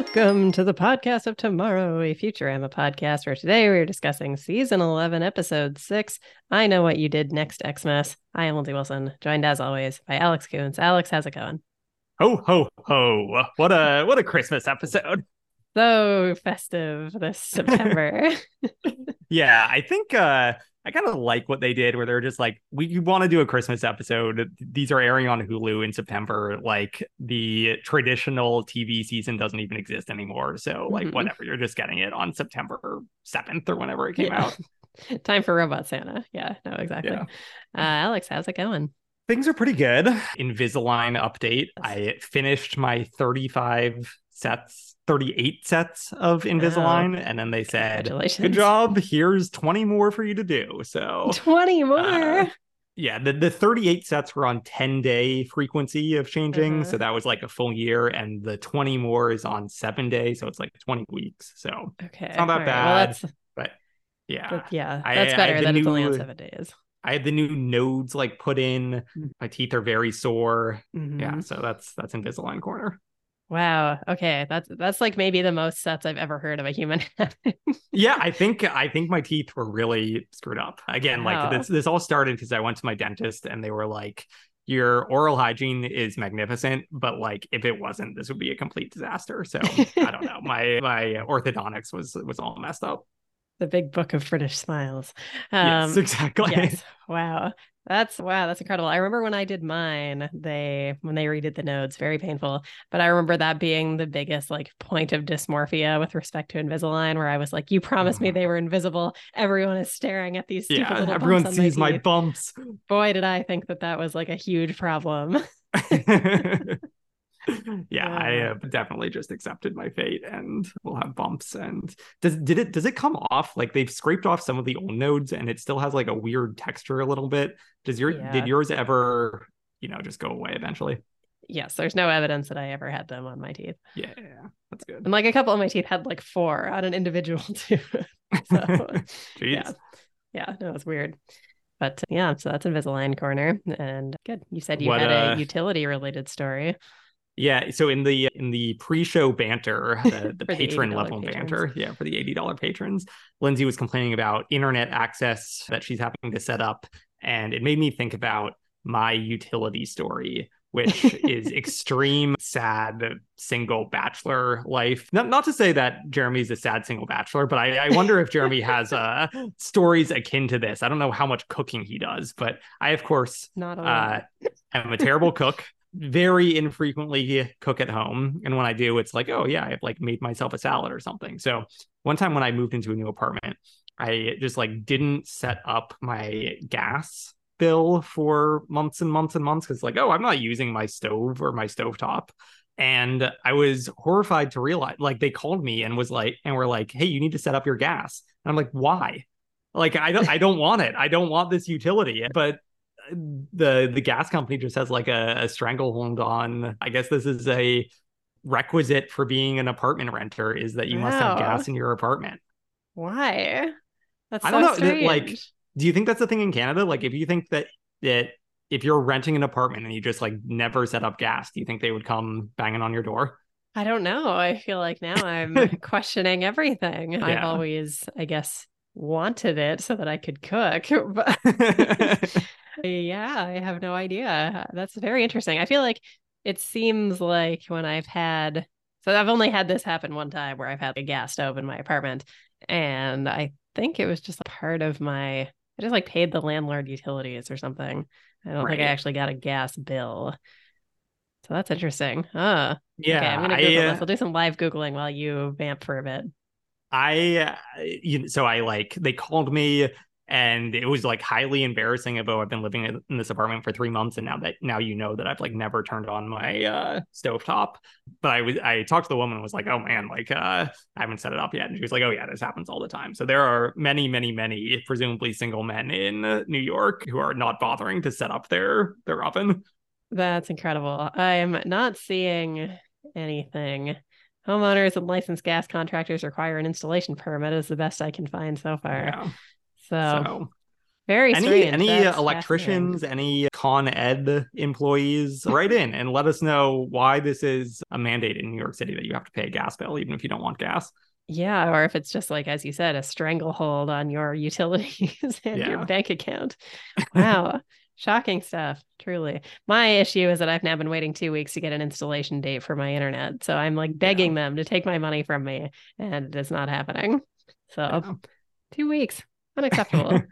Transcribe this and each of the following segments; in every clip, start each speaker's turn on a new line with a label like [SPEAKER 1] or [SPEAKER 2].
[SPEAKER 1] Welcome to the podcast of tomorrow, a Futurama podcast where today we are discussing season 11, episode 6. I know what you did next, Xmas. I am Lindsay Wilson, joined as always by Alex Kuntz. Alex, how's it going?
[SPEAKER 2] Ho ho ho. What a what a Christmas episode.
[SPEAKER 1] So festive this September.
[SPEAKER 2] yeah, I think uh I kind of like what they did where they're just like, we want to do a Christmas episode. These are airing on Hulu in September. Like the traditional TV season doesn't even exist anymore. So, like, mm-hmm. whatever, you're just getting it on September 7th or whenever it came yeah. out.
[SPEAKER 1] Time for Robot Santa. Yeah, no, exactly. Yeah. Uh, Alex, how's it going?
[SPEAKER 2] Things are pretty good. Invisalign update. I finished my 35 sets 38 sets of Invisalign. Wow. And then they said, Good job. Here's 20 more for you to do. So
[SPEAKER 1] 20 more. Uh,
[SPEAKER 2] yeah, the, the 38 sets were on 10 day frequency of changing. Uh-huh. So that was like a full year. And the 20 more is on seven days. So it's like 20 weeks. So
[SPEAKER 1] okay.
[SPEAKER 2] it's not that All bad. Right. Well, but yeah.
[SPEAKER 1] But yeah, that's I, better I than new, it's only on seven days.
[SPEAKER 2] I had the new nodes like put in. Hmm. My teeth are very sore. Mm-hmm. Yeah. So that's that's Invisalign corner.
[SPEAKER 1] Wow. Okay. That's that's like maybe the most sets I've ever heard of a human
[SPEAKER 2] yeah, I think I think my teeth were really screwed up. Again, wow. like this this all started because I went to my dentist and they were like, Your oral hygiene is magnificent, but like if it wasn't, this would be a complete disaster. So I don't know. My my orthodontics was was all messed up.
[SPEAKER 1] The big book of British smiles.
[SPEAKER 2] Um, yes, exactly. Yes.
[SPEAKER 1] Wow. That's wow, that's incredible. I remember when I did mine, they when they redid the nodes, very painful. But I remember that being the biggest like point of dysmorphia with respect to Invisalign, where I was like, "You promised me mm-hmm. they were invisible. Everyone is staring at these stupid yeah, little
[SPEAKER 2] everyone sees
[SPEAKER 1] my,
[SPEAKER 2] my bumps."
[SPEAKER 1] Boy, did I think that that was like a huge problem.
[SPEAKER 2] yeah, I have definitely just accepted my fate, and we'll have bumps. And does did it does it come off like they've scraped off some of the old nodes, and it still has like a weird texture a little bit? Does your yeah. did yours ever you know just go away eventually?
[SPEAKER 1] Yes, there's no evidence that I ever had them on my teeth.
[SPEAKER 2] Yeah, that's good.
[SPEAKER 1] And like a couple of my teeth had like four on an individual too. so yeah, yeah, no, it's weird. But yeah, so that's Invisalign corner, and good. You said you what, had a uh, utility related story.
[SPEAKER 2] Yeah, so in the in the pre-show banter, the, the patron the level patrons. banter, yeah, for the eighty dollar patrons, Lindsay was complaining about internet access that she's having to set up, and it made me think about my utility story, which is extreme sad single bachelor life. Not, not to say that Jeremy's a sad single bachelor, but I, I wonder if Jeremy has uh, stories akin to this. I don't know how much cooking he does, but I, of course,
[SPEAKER 1] not uh,
[SPEAKER 2] am a terrible cook very infrequently cook at home. And when I do, it's like, oh yeah, I've like made myself a salad or something. So one time when I moved into a new apartment, I just like didn't set up my gas bill for months and months and months because like, oh, I'm not using my stove or my stove top. And I was horrified to realize like they called me and was like, and were like, hey, you need to set up your gas. And I'm like, why? Like I don't I don't want it. I don't want this utility. But the the gas company just has like a, a stranglehold on. I guess this is a requisite for being an apartment renter is that you wow. must have gas in your apartment.
[SPEAKER 1] Why? That's I don't know. Strange.
[SPEAKER 2] Like, do you think that's a thing in Canada? Like, if you think that that if you're renting an apartment and you just like never set up gas, do you think they would come banging on your door?
[SPEAKER 1] I don't know. I feel like now I'm questioning everything. Yeah. I've always, I guess, wanted it so that I could cook. But yeah, I have no idea. That's very interesting. I feel like it seems like when I've had so I've only had this happen one time where I've had a gas stove in my apartment and I think it was just part of my I just like paid the landlord utilities or something. I don't right. think I actually got a gas bill. So that's interesting. Uh
[SPEAKER 2] yeah.
[SPEAKER 1] Okay, I'm gonna Google I, uh, this. I'll do some live Googling while you vamp for a bit.
[SPEAKER 2] I uh, you so I like they called me and it was like highly embarrassing of oh i've been living in this apartment for three months and now that now you know that i've like never turned on my uh stovetop. But i was i talked to the woman and was like oh man like uh i haven't set it up yet. And she was like oh yeah this happens all the time. So there are many many many presumably single men in new york who are not bothering to set up their their oven.
[SPEAKER 1] That's incredible. I'm not seeing anything. Homeowners and licensed gas contractors require an installation permit is the best i can find so far.
[SPEAKER 2] Yeah.
[SPEAKER 1] So, so Very
[SPEAKER 2] any
[SPEAKER 1] strange.
[SPEAKER 2] any
[SPEAKER 1] That's uh,
[SPEAKER 2] electricians, any Con Ed employees, write in and let us know why this is a mandate in New York City that you have to pay a gas bill even if you don't want gas.
[SPEAKER 1] Yeah, or if it's just like as you said, a stranglehold on your utilities and your bank account. Wow. Shocking stuff, truly. My issue is that I've now been waiting two weeks to get an installation date for my internet. So I'm like begging them to take my money from me, and it's not happening. So
[SPEAKER 2] Yeah.
[SPEAKER 1] two weeks. Unacceptable.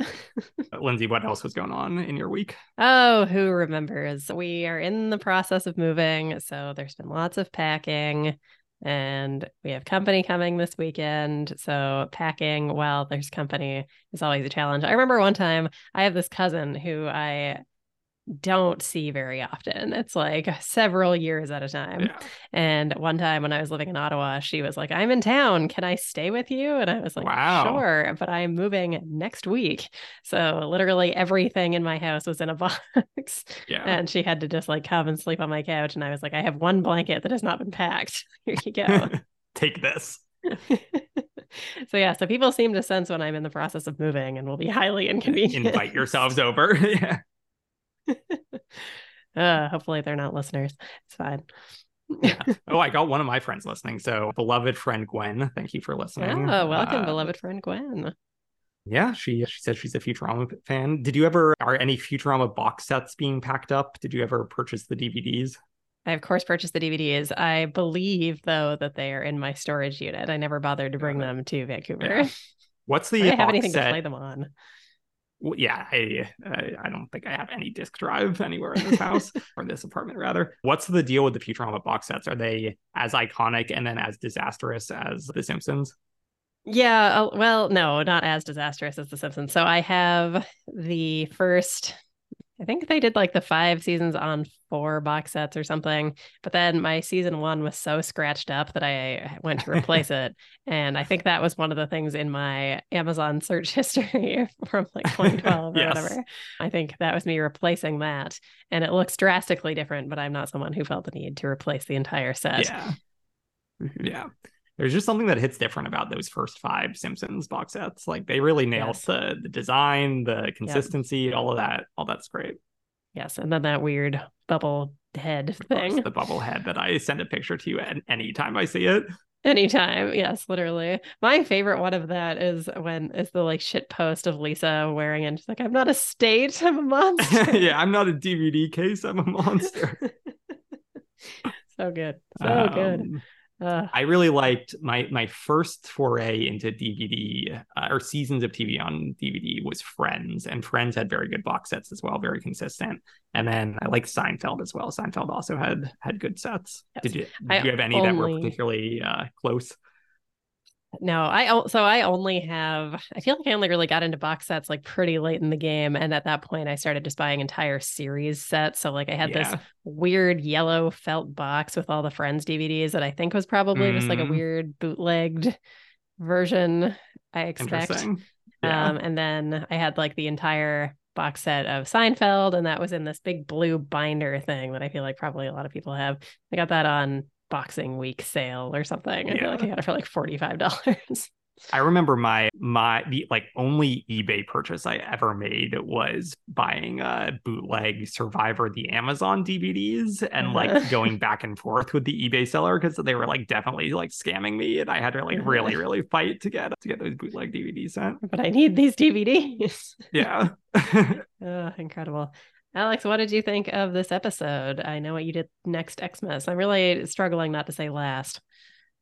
[SPEAKER 2] Lindsay, what else was going on in your week?
[SPEAKER 1] Oh, who remembers? We are in the process of moving. So there's been lots of packing and we have company coming this weekend. So packing while there's company is always a challenge. I remember one time I have this cousin who I don't see very often. It's like several years at a time.
[SPEAKER 2] Yeah.
[SPEAKER 1] And one time when I was living in Ottawa, she was like, I'm in town. Can I stay with you? And I was like,
[SPEAKER 2] Wow.
[SPEAKER 1] sure, but I'm moving next week. So literally everything in my house was in a box.
[SPEAKER 2] Yeah.
[SPEAKER 1] And she had to just like come and sleep on my couch. And I was like, I have one blanket that has not been packed. Here you go.
[SPEAKER 2] Take this.
[SPEAKER 1] so yeah, so people seem to sense when I'm in the process of moving and will be highly inconvenient.
[SPEAKER 2] Invite yourselves over. yeah.
[SPEAKER 1] Uh, hopefully they're not listeners. It's fine. Yeah.
[SPEAKER 2] Oh, I got one of my friends listening. So, beloved friend Gwen, thank you for listening.
[SPEAKER 1] Oh, welcome,
[SPEAKER 2] Uh,
[SPEAKER 1] beloved friend Gwen.
[SPEAKER 2] Yeah, she she said she's a Futurama fan. Did you ever are any Futurama box sets being packed up? Did you ever purchase the DVDs?
[SPEAKER 1] I of course purchased the DVDs. I believe though that they are in my storage unit. I never bothered to bring them to Vancouver.
[SPEAKER 2] Yeah. What's the
[SPEAKER 1] I have anything
[SPEAKER 2] set?
[SPEAKER 1] to play them on.
[SPEAKER 2] Well, yeah, I, I I don't think I have any disc drive anywhere in this house or this apartment rather. What's the deal with the Futurama box sets? Are they as iconic and then as disastrous as The Simpsons?
[SPEAKER 1] Yeah, uh, well, no, not as disastrous as The Simpsons. So I have the first, I think they did like the five seasons on four box sets or something. But then my season one was so scratched up that I went to replace it. And I think that was one of the things in my Amazon search history from like 2012 or whatever. I think that was me replacing that. And it looks drastically different, but I'm not someone who felt the need to replace the entire set.
[SPEAKER 2] Yeah, mm-hmm. yeah. There's just something that hits different about those first five Simpsons box sets. Like they really nailed
[SPEAKER 1] Yes.
[SPEAKER 2] the the design, the consistency, all of that. All that's great.
[SPEAKER 1] Yes. And then that weird bubble head
[SPEAKER 2] Of course,
[SPEAKER 1] thing.
[SPEAKER 2] the bubble head that I send a picture to you at any time I see it.
[SPEAKER 1] Anytime. Yes, literally. My favorite one of that is when is the like shit post of Lisa wearing and She's like, I'm not a state, I'm a monster.
[SPEAKER 2] yeah, I'm not a DVD case. I'm a monster.
[SPEAKER 1] so good. So
[SPEAKER 2] um, good.
[SPEAKER 1] Uh,
[SPEAKER 2] I really liked my my first foray into DVD uh, or seasons of TV on DVD was Friends, and Friends had very good box sets as well, very consistent. And then I like Seinfeld as well. Seinfeld also had had good sets.
[SPEAKER 1] Yes.
[SPEAKER 2] Did you
[SPEAKER 1] I
[SPEAKER 2] you have any that were particularly uh, close?
[SPEAKER 1] No, i so I only have I feel like I only really got into box sets like pretty late in the game. And at that point I started just buying entire series sets. So like I had this weird yellow felt box with all the Friends DVDs that I think was probably just like a
[SPEAKER 2] Mm.
[SPEAKER 1] weird bootlegged version, I expect.
[SPEAKER 2] Yeah.
[SPEAKER 1] Um, and then I had like the entire box set of Seinfeld, and that was in this big blue binder thing that I feel like probably a lot of people have. I got that on Boxing Week sale or something. I feel like I got it for like forty five dollars.
[SPEAKER 2] I remember my my the like only eBay purchase I ever made was buying a bootleg Survivor the Amazon DVDs and
[SPEAKER 1] Uh-huh.
[SPEAKER 2] like going back and forth with the eBay seller because they were like definitely like scamming me and I had to like
[SPEAKER 1] Uh-huh.
[SPEAKER 2] really really fight to get to get those bootleg DVDs sent.
[SPEAKER 1] but I need these DVDs.
[SPEAKER 2] Yeah.
[SPEAKER 1] oh, incredible. Alex, what did you think of this episode? I know what you did next Xmas. I'm really struggling not to say last.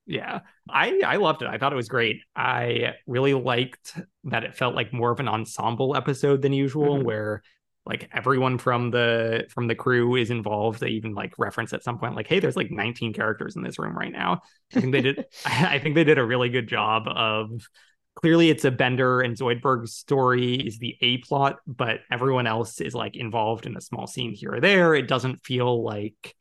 [SPEAKER 2] Yeah, I I loved it. I thought it was great. I really liked that it felt like more of an ensemble episode than usual,
[SPEAKER 1] Mhm.
[SPEAKER 2] where like everyone from the from the crew is involved. They even like reference at some point, like, "Hey, there's like 19 characters in this room right now." I think they did. I think they did a really good job of. Clearly, it's a Bender and Zoidberg story is the A plot, but everyone else is like involved in a small scene here or there. It doesn't feel like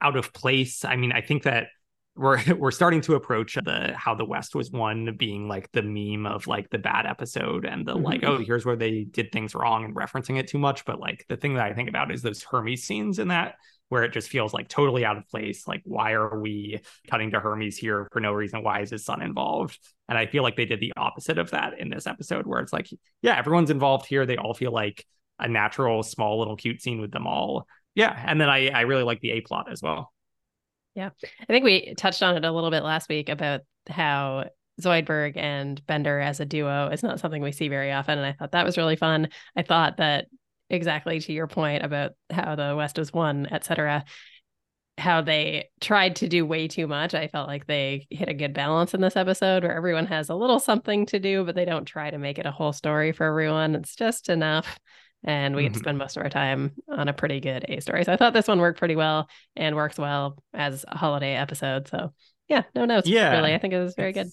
[SPEAKER 2] out of place. I mean, I think that we're we're starting to approach the how the West was won being like the meme of like the bad episode and the like
[SPEAKER 1] Mhm.
[SPEAKER 2] oh here's where they did things wrong and referencing it too much but like the thing that I think about is those Hermes scenes in that where it just feels like totally out of place. Like, why are we cutting to Hermes here for no reason? Why is his son involved? And I feel like they did the opposite of that in this episode, where it's like, yeah, everyone's involved here. They all feel like a natural, small, little cute scene with them all. Yeah. And then I, I really like the A plot as well.
[SPEAKER 1] Yeah. I think we touched on it a little bit last week about how Zoidberg and Bender as a duo is not something we see very often. And I thought that was really fun. I thought that exactly to your point about how the West was won, etc. How they tried to do way too much. I felt like they hit a good balance in this episode where everyone has a little something to do, but they don't try to make it a whole story for everyone. It's just enough. And we mm-hmm. get to mm-hmm. spend most of our time on a pretty good A story. So I thought this one worked pretty well and works well as a holiday episode. So yeah, no notes. Yeah. Really. I think it was very it's, good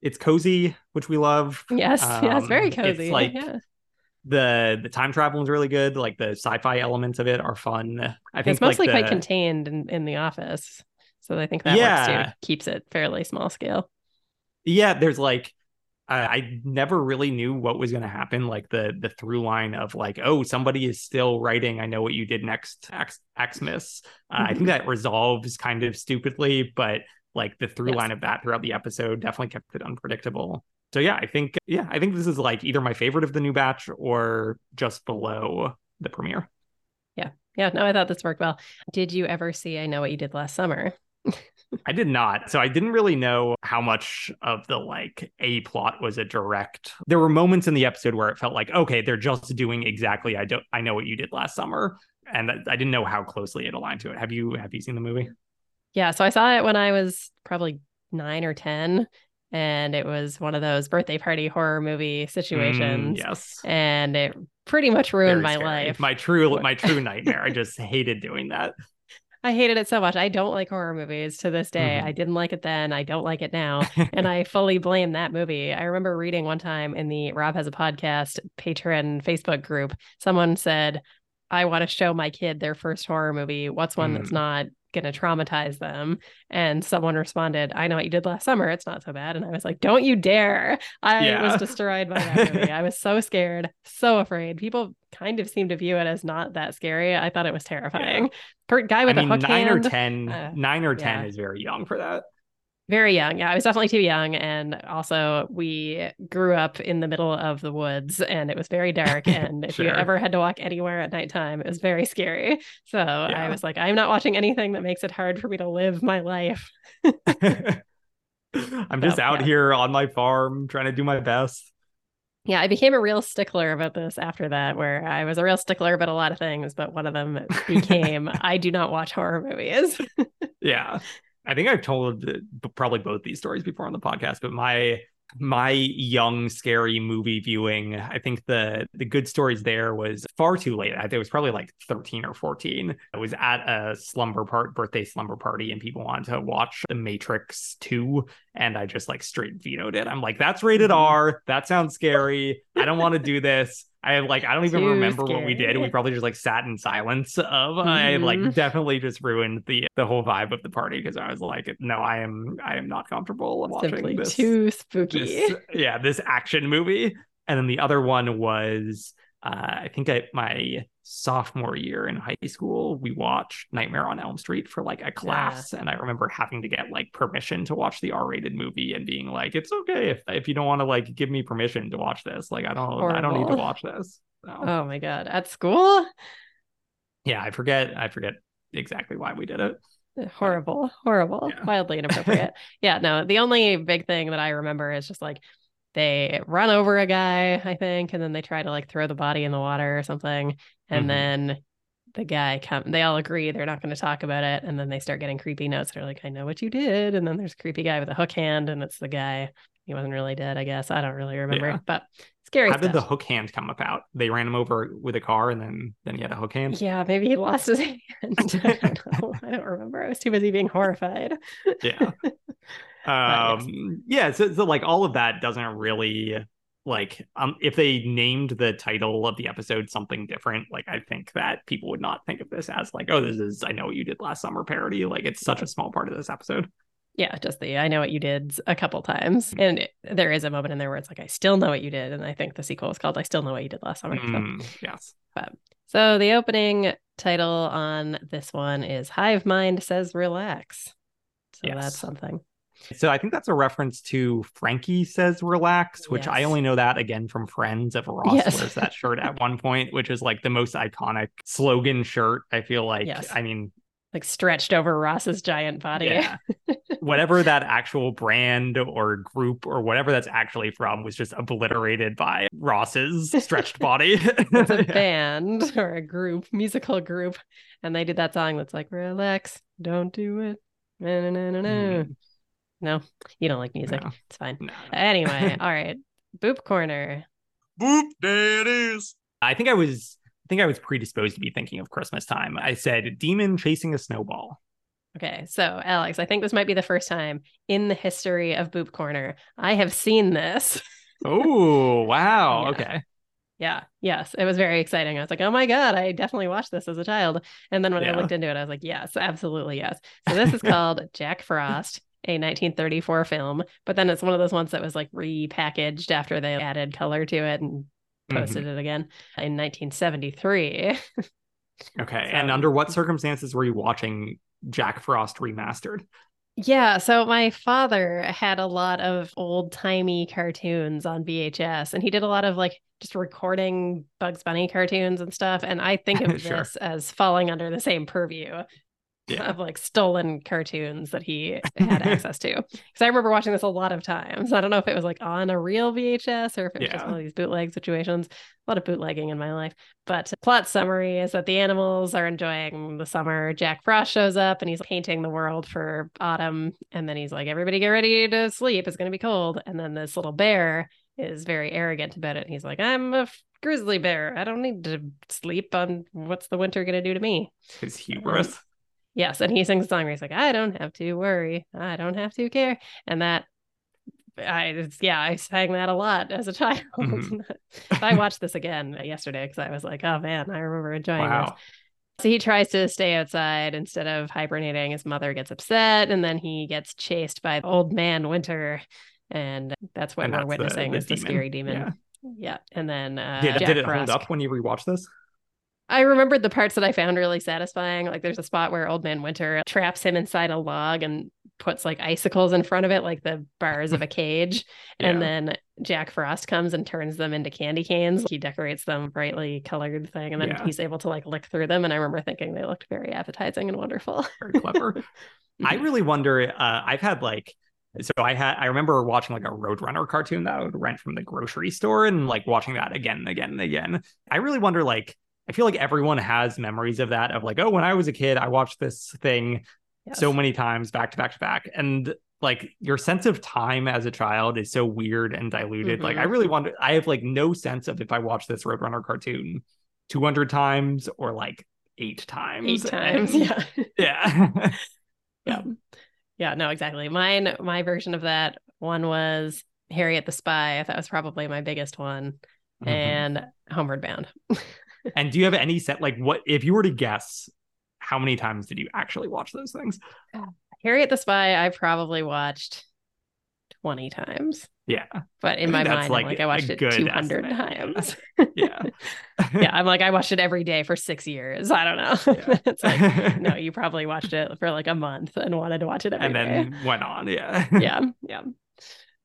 [SPEAKER 2] it's cozy, which we love.
[SPEAKER 1] Yes, um, yes, very cozy.
[SPEAKER 2] It's like
[SPEAKER 1] yeah.
[SPEAKER 2] The the time travel is really good. Like the sci-fi elements of it are fun. I think
[SPEAKER 1] it's mostly
[SPEAKER 2] like the...
[SPEAKER 1] quite contained in, in the office, so I think that yeah. works too. Keeps it fairly small scale.
[SPEAKER 2] Yeah, there's like I, I never really knew what was going to happen. Like the the through line of like, oh, somebody is still writing. I know what you did next, X, Xmas. Uh, mm-hmm. I think that resolves kind of stupidly, but like the through yes. line of that throughout the episode definitely kept it unpredictable. So yeah, I think yeah, I think this is like either my favorite of the new batch or just below the premiere.
[SPEAKER 1] Yeah. Yeah, no, I thought this worked well. Did you ever see I know what you did last summer?
[SPEAKER 2] I did not. So I didn't really know how much of the like A plot was a direct. There were moments in the episode where it felt like, okay, they're just doing exactly I don't I know what you did last summer. And I didn't know how closely it aligned to it. Have you have you seen the movie?
[SPEAKER 1] Yeah, so I saw it when I was probably nine or 10 and it was one of those birthday party horror movie situations.
[SPEAKER 2] Mm, yes.
[SPEAKER 1] And it pretty much ruined Very my scary. life.
[SPEAKER 2] My true my true nightmare. I just hated doing that.
[SPEAKER 1] I hated it so much. I don't like horror movies to this day. Mm-hmm. I didn't like it then. I don't like it now. and I fully blame that movie. I remember reading one time in the Rob has a podcast patron Facebook group, someone said, I want to show my kid their first horror movie. What's one mm. that's not going to traumatize them. And someone responded, I know what you did last summer. It's not so bad. And I was like, don't you dare. I yeah. was destroyed by that movie. I was so scared, so afraid. People kind of seem to view it as not that scary. I thought it was terrifying. Yeah. Per- guy with I mean, a hook
[SPEAKER 2] nine
[SPEAKER 1] hand,
[SPEAKER 2] or 10, uh, nine or 10 yeah. is very young for that.
[SPEAKER 1] Very young. Yeah, I was definitely too young. And also, we grew up in the middle of the woods and it was very dark. And if sure. you ever had to walk anywhere at nighttime, it was very scary. So yeah. I was like, I'm not watching anything that makes it hard for me to live my life.
[SPEAKER 2] I'm just so, out yeah. here on my farm trying to do my best.
[SPEAKER 1] Yeah, I became a real stickler about this after that, where I was a real stickler about a lot of things, but one of them became I do not watch horror movies.
[SPEAKER 2] yeah. I think I've told probably both these stories before on the podcast, but my my young scary movie viewing i think the the good stories there was far too late. I think it was probably like 13 or 14 i was at a slumber part birthday slumber party and people wanted to watch the matrix 2 and i just like straight vetoed it i'm like that's rated mm-hmm. r that sounds scary i don't want to do this I like I don't even Too remember scary. what we did. We probably just like sat in silence of mm-hmm. I like definitely just ruined the the whole vibe of the party because I was like, no, I am I am not comfortable watching Simply this.
[SPEAKER 1] Too spooky.
[SPEAKER 2] This, yeah, this action movie. And then the other one was uh, I think I, my sophomore year in high school, we watched Nightmare on Elm Street for like a class, yeah. and I remember having to get like permission to watch the R-rated movie and being like, "It's okay if if you don't want to like give me permission to watch this. Like, I don't Horrible. I don't need to watch this."
[SPEAKER 1] So, oh my god, at school?
[SPEAKER 2] Yeah, I forget. I forget exactly why we did it.
[SPEAKER 1] Horrible, horrible, yeah. wildly inappropriate. yeah, no. The only big thing that I remember is just like they run over a guy, I think, and then they try to like throw the body in the water or something. And mm-hmm. then the guy come they all agree they're not going to talk about it. And then they start getting creepy notes. They're like, I know what you did. And then there's a creepy guy with a hook hand, and it's the guy. He wasn't really dead, I guess. I don't really remember. Yeah. But scary.
[SPEAKER 2] How
[SPEAKER 1] stuff.
[SPEAKER 2] did the hook hand come about? They ran him over with a car and then then he had a hook hand?
[SPEAKER 1] Yeah, maybe he lost his hand. I don't know. I don't remember. I was too busy being horrified.
[SPEAKER 2] yeah. um yeah so, so like all of that doesn't really like um if they named the title of the episode something different like i think that people would not think of this as like oh this is i know what you did last summer parody like it's such a small part of this episode
[SPEAKER 1] yeah just the i know what you did a couple times mm. and it, there is a moment in there where it's like i still know what you did and i think the sequel is called i still know what you did last summer
[SPEAKER 2] mm,
[SPEAKER 1] so.
[SPEAKER 2] yes
[SPEAKER 1] but so the opening title on this one is Hive Mind Says Relax. So
[SPEAKER 2] Yes.
[SPEAKER 1] that's something.
[SPEAKER 2] So I think that's a reference to Frankie says relax, which I only know that again from Friends of Ross
[SPEAKER 1] Yes.
[SPEAKER 2] wears that shirt at one point, which is like the most iconic slogan shirt. I feel like
[SPEAKER 1] Yes.
[SPEAKER 2] I mean,
[SPEAKER 1] Like stretched over Ross's giant body.
[SPEAKER 2] yeah. whatever that actual brand or group or whatever that's actually from was just obliterated by Ross's stretched body.
[SPEAKER 1] it's a band or a group, musical group, and they did that song that's like relax, don't do it. Na, na, na, na, na.
[SPEAKER 2] Mm,
[SPEAKER 1] No, you don't like music.
[SPEAKER 2] No.
[SPEAKER 1] It's fine.
[SPEAKER 2] no.
[SPEAKER 1] Anyway, all right. Boop corner.
[SPEAKER 2] Boop, there it is. I think I was I think I was predisposed to be thinking of Christmas time. I said demon chasing a snowball.
[SPEAKER 1] Okay, so Alex, I think this might be the first time in the history of Boop Corner I have seen this.
[SPEAKER 2] Oh, wow.
[SPEAKER 1] Yeah.
[SPEAKER 2] Okay.
[SPEAKER 1] Yeah, yes, it was very exciting. I was like, oh my God, I definitely watched this as a child. And then when I looked into it, I was like, yes, absolutely, yes. So this is called Jack Frost, a 1934 film, but then it's one of those ones that was like repackaged after they added color to it and posted
[SPEAKER 2] Mhm.
[SPEAKER 1] it again in 1973.
[SPEAKER 2] Okay. and under what circumstances were you watching Jack Frost remastered?
[SPEAKER 1] Yeah, so my father had a lot of old timey cartoons on VHS, and he did a lot of like just recording Bugs Bunny cartoons and stuff. And I think of
[SPEAKER 2] Sure.
[SPEAKER 1] this as falling under the same purview
[SPEAKER 2] Yeah.
[SPEAKER 1] of like stolen cartoons that he had access to. Because I remember watching this a lot of times. I don't know if it was like on a real VHS or if it was just one of these bootleg situations. A lot of bootlegging in my life. But plot summary is that the animals are enjoying the summer. Jack Frost shows up and he's painting the world for autumn. And then he's like, everybody get ready to sleep. It's going to be cold. And then this little bear is very arrogant about it. And He's like, I'm a f- grizzly bear. I don't need to sleep on what's the winter going to do to me.
[SPEAKER 2] His um, hubris.
[SPEAKER 1] Yes, and he sings a song where he's like, "I don't have to worry, I don't have to care," and that, I yeah, I sang that a lot as a child.
[SPEAKER 2] Mhm.
[SPEAKER 1] I watched this again yesterday because I was like, "Oh man, I remember enjoying this." So he tries to stay outside instead of hibernating. His mother gets upset, and then he gets chased by old man Winter, and that's what
[SPEAKER 2] And
[SPEAKER 1] we're
[SPEAKER 2] that's
[SPEAKER 1] witnessing
[SPEAKER 2] the
[SPEAKER 1] is the scary demon.
[SPEAKER 2] Yeah.
[SPEAKER 1] Yeah, and then uh,
[SPEAKER 2] Did, did it
[SPEAKER 1] Frost.
[SPEAKER 2] hold up when you rewatched this?
[SPEAKER 1] I remembered the parts that I found really satisfying. Like there's a spot where Old Man Winter traps him inside a log and puts like icicles in front of it, like the bars of a cage. And then Jack Frost comes and turns them into candy canes. He decorates them brightly colored thing, and then
[SPEAKER 2] Yeah.
[SPEAKER 1] he's able to like lick through them. And I remember thinking they looked very appetizing and wonderful.
[SPEAKER 2] Very clever. I really wonder. Uh, I've had like, so I had, I remember watching like a Roadrunner cartoon that I would rent from the grocery store and like watching that again and again and again. I really wonder, like, I feel like everyone has memories of that, of like, oh, when I was a kid, I watched this thing
[SPEAKER 1] Yes.
[SPEAKER 2] so many times back to back to back. And like your sense of time as a child is so weird and diluted. Like, I
[SPEAKER 1] Mhm.
[SPEAKER 2] really wonder, I have like no sense of if I watched this Roadrunner cartoon 200 times or like eight times.
[SPEAKER 1] Eight times.
[SPEAKER 2] And-
[SPEAKER 1] Yeah.
[SPEAKER 2] Yeah.
[SPEAKER 1] yeah. Yeah. No, exactly. Mine, my version of that one was Harriet the Spy. That was probably my biggest one.
[SPEAKER 2] Mhm.
[SPEAKER 1] And Homeward Bound.
[SPEAKER 2] And do you have any set like what if you were to guess how many times did you actually watch those things?
[SPEAKER 1] Harriet the Spy, I probably watched 20 times.
[SPEAKER 2] Yeah.
[SPEAKER 1] But in
[SPEAKER 2] I
[SPEAKER 1] my mind,
[SPEAKER 2] like,
[SPEAKER 1] like, I watched it 200
[SPEAKER 2] estimate.
[SPEAKER 1] times.
[SPEAKER 2] Yeah.
[SPEAKER 1] yeah, I'm like, I watched it every day for six years. I don't know.
[SPEAKER 2] Yeah.
[SPEAKER 1] it's like, no, you probably watched it for like a month and wanted to watch it every
[SPEAKER 2] and
[SPEAKER 1] day.
[SPEAKER 2] then went on. Yeah.
[SPEAKER 1] yeah, yeah.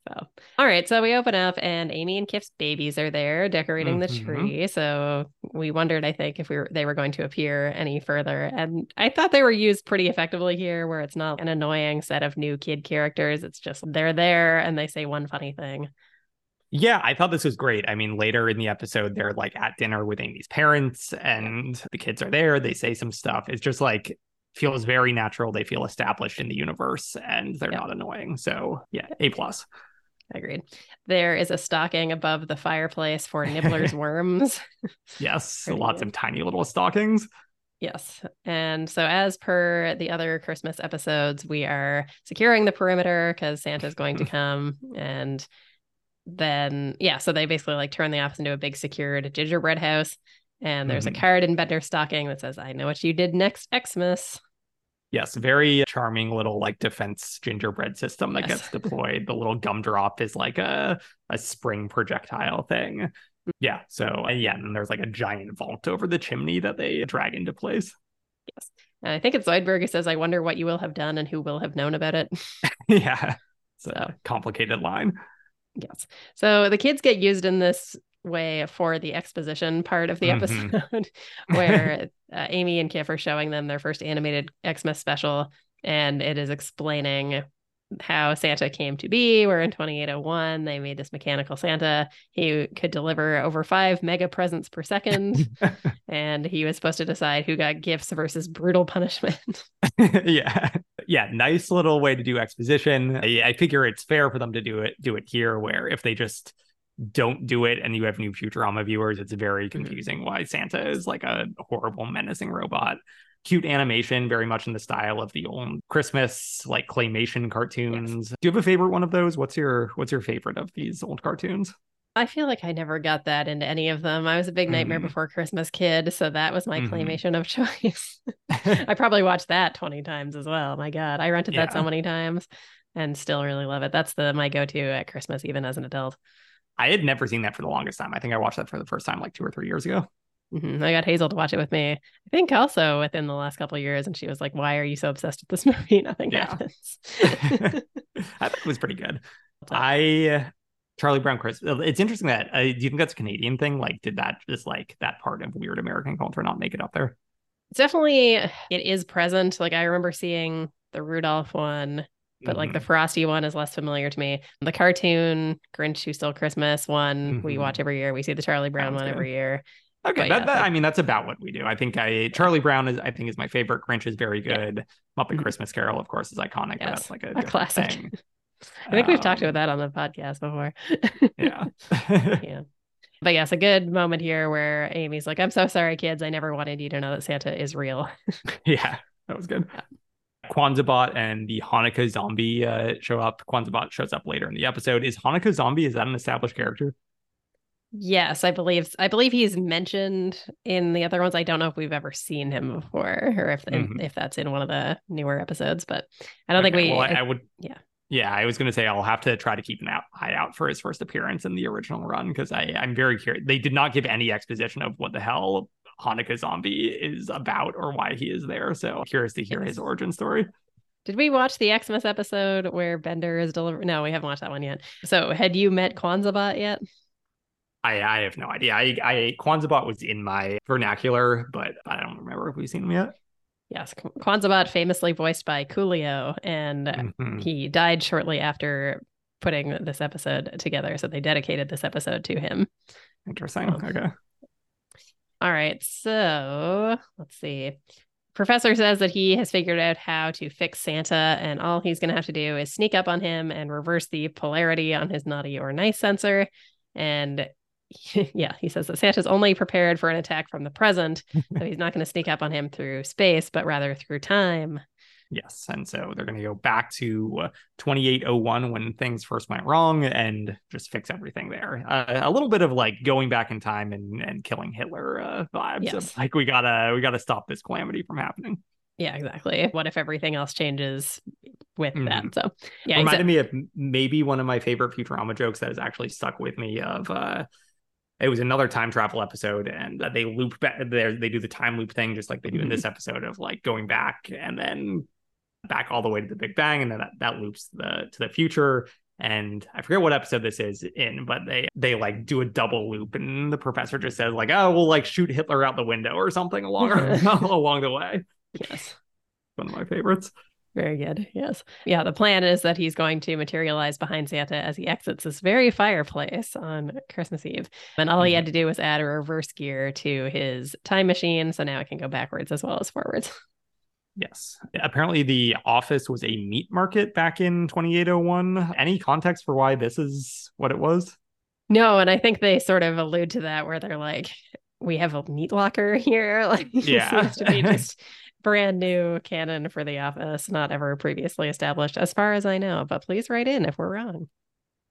[SPEAKER 1] So, all right. So we open up, and Amy and Kif's babies are there decorating the
[SPEAKER 2] Mhm.
[SPEAKER 1] tree. So we wondered, I think, if we were they were going to appear any further, and I thought they were used pretty effectively here, where it's not an annoying set of new kid characters. It's just they're there and they say one funny thing.
[SPEAKER 2] Yeah, I thought this was great. I mean, later in the episode, they're like at dinner with Amy's parents, and the kids are there. They say some stuff. It's just like feels very natural. They feel established in the universe, and they're
[SPEAKER 1] Yeah.
[SPEAKER 2] not annoying. So yeah, a plus.
[SPEAKER 1] Agreed. There is a stocking above the fireplace for Nibbler's worms.
[SPEAKER 2] Yes, lots
[SPEAKER 1] good.
[SPEAKER 2] of tiny little stockings.
[SPEAKER 1] Yes. And so, as per the other Christmas episodes, we are securing the perimeter because Santa's going to come. And then, yeah, so they basically like turn the office into a big secured gingerbread house. And there's
[SPEAKER 2] Mhm.
[SPEAKER 1] a card in Bender's stocking that says, I know what you did next Xmas.
[SPEAKER 2] Yes, very charming little like defense gingerbread system that
[SPEAKER 1] Yes.
[SPEAKER 2] gets deployed. The little gumdrop is like a a spring projectile thing. Yeah. So yeah, and there's like a giant vault over the chimney that they drag into place.
[SPEAKER 1] Yes. And I think it's Zoidberg who says, I wonder what you will have done and who will have known about it.
[SPEAKER 2] yeah. It's so. a complicated line.
[SPEAKER 1] Yes. So the kids get used in this way for the exposition part of the mm-hmm. episode, where uh, Amy and Kif are showing them their first animated Xmas special, and it is explaining how Santa came to be. We're in 2801, they made this mechanical Santa. He could deliver over five mega presents per second, and he was supposed to decide who got gifts versus brutal punishment.
[SPEAKER 2] yeah, yeah, nice little way to do exposition. I, I figure it's fair for them to do it do it here, where if they just don't do it and you have new Futurama viewers, it's very mm-hmm. confusing mm-hmm. why Santa is like a horrible, menacing robot. Cute animation, very much in the style of the old Christmas like claymation cartoons. Yes. Do you have a favorite one of those? What's your what's your favorite of these old cartoons?
[SPEAKER 1] I feel like I never got that into any of them. I was a big Nightmare mm. Before Christmas kid, so that was my mm-hmm. claymation of choice. I probably watched that 20 times as well. My god, I rented yeah. that so many times and still really love it. That's the my go-to at Christmas even as an adult.
[SPEAKER 2] I had never seen that for the longest time. I think I watched that for the first time like two or three years ago.
[SPEAKER 1] Mm-hmm. I got Hazel to watch it with me. I think also within the last couple of years, and she was like, "Why are you so obsessed with this movie? Nothing yeah. happens."
[SPEAKER 2] I thought it was pretty good. I Charlie Brown Christmas. It's interesting that uh, do you think that's a Canadian thing? Like, did that just like that part of weird American culture not make it up there?
[SPEAKER 1] It's definitely it is present. Like I remember seeing the Rudolph one but mm-hmm. like the mm-hmm. frosty one is less familiar to me. The cartoon Grinch Who Stole Christmas one mm-hmm. we watch every year. We see the Charlie Brown Sounds one good. every year.
[SPEAKER 2] Okay, that, yeah, that, like, I mean that's about what we do. I think I Charlie Brown is I think is my favorite. Grinch is very good. Yeah. Muppet mm-hmm. Christmas Carol, of course, is iconic. Yes, that's like a, a classic. Thing.
[SPEAKER 1] I think um, we've talked about um, that on the podcast before.
[SPEAKER 2] yeah.
[SPEAKER 1] yeah. But yes, a good moment here where Amy's like, I'm so sorry, kids. I never wanted you to know that Santa is real.
[SPEAKER 2] yeah, that was good. Yeah. Kwanzaa and the Hanukkah zombie uh, show up. Kwanzaa shows up later in the episode. Is Hanukkah zombie is that an established character?
[SPEAKER 1] Yes, I believe I believe he's mentioned in the other ones. I don't know if we've ever seen him before or if mm-hmm. if that's in one of the newer episodes, but I don't okay, think we.
[SPEAKER 2] Well, I, I would.
[SPEAKER 1] Yeah.
[SPEAKER 2] Yeah, I was going to say I'll have to try to keep an eye out for his first appearance in the original run because I I'm very curious. They did not give any exposition of what the hell Hanukkah zombie is about or why he is there. So curious to hear his origin story.
[SPEAKER 1] Did we watch the Xmas episode where Bender is delivered? No, we haven't watched that one yet. So had you met Kwanzaa yet?
[SPEAKER 2] I, I have no idea. I, I Kwanzaa was in my vernacular, but I don't remember if we've seen him yet.
[SPEAKER 1] Yes, Kwanzaa famously voiced by Coolio, and mm-hmm. he died shortly after putting this episode together. So they dedicated this episode to him.
[SPEAKER 2] Interesting. Um, okay.
[SPEAKER 1] All right. So let's see. Professor says that he has figured out how to fix Santa, and all he's going to have to do is sneak up on him and reverse the polarity on his naughty or nice sensor. And yeah, he says that Santa's only prepared for an attack from the present, so he's not going to sneak up on him through space, but rather through time.
[SPEAKER 2] Yes. And so they're going to go back to uh, 2801 when things first went wrong and just fix everything there. Uh, a little bit of like going back in time and, and killing Hitler uh, vibes. Yes. Of, like we gotta we gotta stop this calamity from happening.
[SPEAKER 1] Yeah, exactly. What if everything else changes with mm-hmm. that? So yeah,
[SPEAKER 2] reminded me of maybe one of my favorite Futurama jokes that has actually stuck with me. Of uh, it was another time travel episode and they loop back there they do the time loop thing just like they do in this mm-hmm. episode of like going back and then back all the way to the Big Bang, and then that, that loops the to the future. And I forget what episode this is in, but they they like do a double loop, and the professor just says like, "Oh, we'll like shoot Hitler out the window or something along along the way."
[SPEAKER 1] Yes,
[SPEAKER 2] one of my favorites.
[SPEAKER 1] Very good. Yes. Yeah. The plan is that he's going to materialize behind Santa as he exits this very fireplace on Christmas Eve. And all mm-hmm. he had to do was add a reverse gear to his time machine. So now it can go backwards as well as forwards.
[SPEAKER 2] Yes. Apparently, the office was a meat market back in 2801. Any context for why this is what it was?
[SPEAKER 1] No. And I think they sort of allude to that where they're like, we have a meat locker here. Like, yeah. seems to be just brand new canon for the office, not ever previously established, as far as I know. But please write in if we're wrong.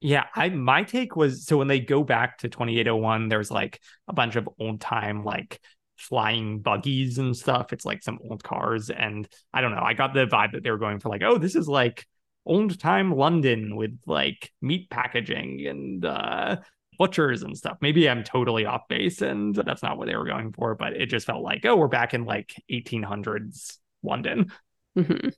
[SPEAKER 2] Yeah, I my take was so when they go back to 2801, there's like a bunch of old time like flying buggies and stuff. It's like some old cars. And I don't know. I got the vibe that they were going for like, oh, this is like old time London with like meat packaging and uh butchers and stuff. Maybe I'm totally off base and that's not what they were going for, but it just felt like, oh, we're back in like 1800s London.
[SPEAKER 1] Mm-hmm.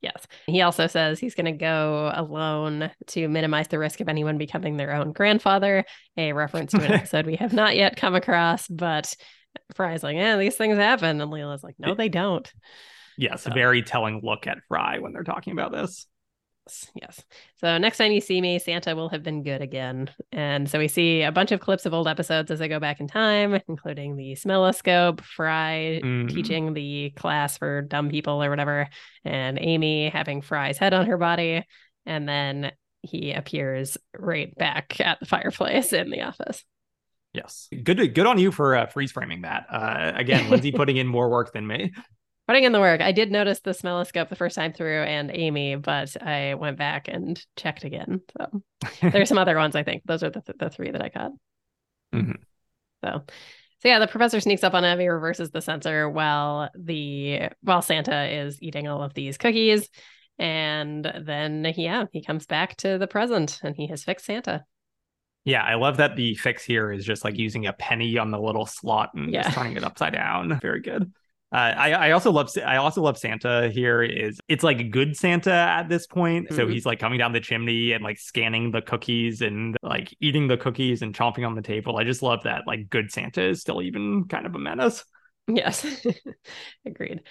[SPEAKER 1] Yes. He also says he's going to go alone to minimize the risk of anyone becoming their own grandfather, a reference to an episode we have not yet come across. But Fry's like, yeah, these things happen. And Leela's like, no, they don't.
[SPEAKER 2] Yes, so. a very telling look at Fry when they're talking about this.
[SPEAKER 1] Yes. So next time you see me, Santa will have been good again. And so we see a bunch of clips of old episodes as they go back in time, including the smelloscope, Fry mm. teaching the class for dumb people or whatever, and Amy having Fry's head on her body. And then he appears right back at the fireplace in the office.
[SPEAKER 2] Yes. Good good on you for uh, freeze framing that. Uh, again, Lindsay putting in more work than me
[SPEAKER 1] putting in the work. I did notice the smelloscope the first time through and Amy, but I went back and checked again. So there's some other ones. I think those are the, th- the three that I caught. Mm-hmm. So, so yeah, the professor sneaks up on Evie, reverses the sensor while the while Santa is eating all of these cookies, and then yeah, he comes back to the present and he has fixed Santa.
[SPEAKER 2] Yeah, I love that the fix here is just like using a penny on the little slot and yeah. just turning it upside down. Very good. Uh, I, I also love I also love Santa here is it's like good Santa at this point. Mm-hmm. So he's like coming down the chimney and like scanning the cookies and like eating the cookies and chomping on the table. I just love that like good Santa is still even kind of a menace.
[SPEAKER 1] Yes. Agreed.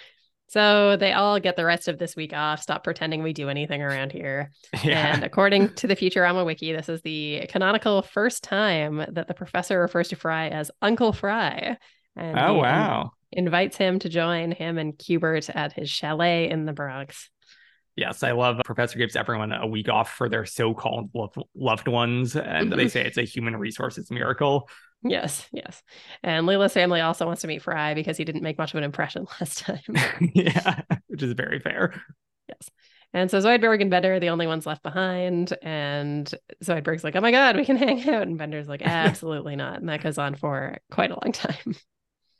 [SPEAKER 1] So they all get the rest of this week off. Stop pretending we do anything around here. Yeah. And according to the Futurama wiki, this is the canonical first time that the professor refers to Fry as Uncle Fry.
[SPEAKER 2] And oh wow!
[SPEAKER 1] invites him to join him and Cubert at his chalet in the Bronx.
[SPEAKER 2] Yes, I love Professor gives everyone a week off for their so-called loved ones, and they mm-hmm. say it's a human resources miracle.
[SPEAKER 1] Yes, yes. And Leela's family also wants to meet Fry because he didn't make much of an impression last time.
[SPEAKER 2] yeah, which is very fair.
[SPEAKER 1] Yes. And so Zoidberg and Bender are the only ones left behind. And Zoidberg's like, oh my God, we can hang out. And Bender's like, absolutely not. And that goes on for quite a long time.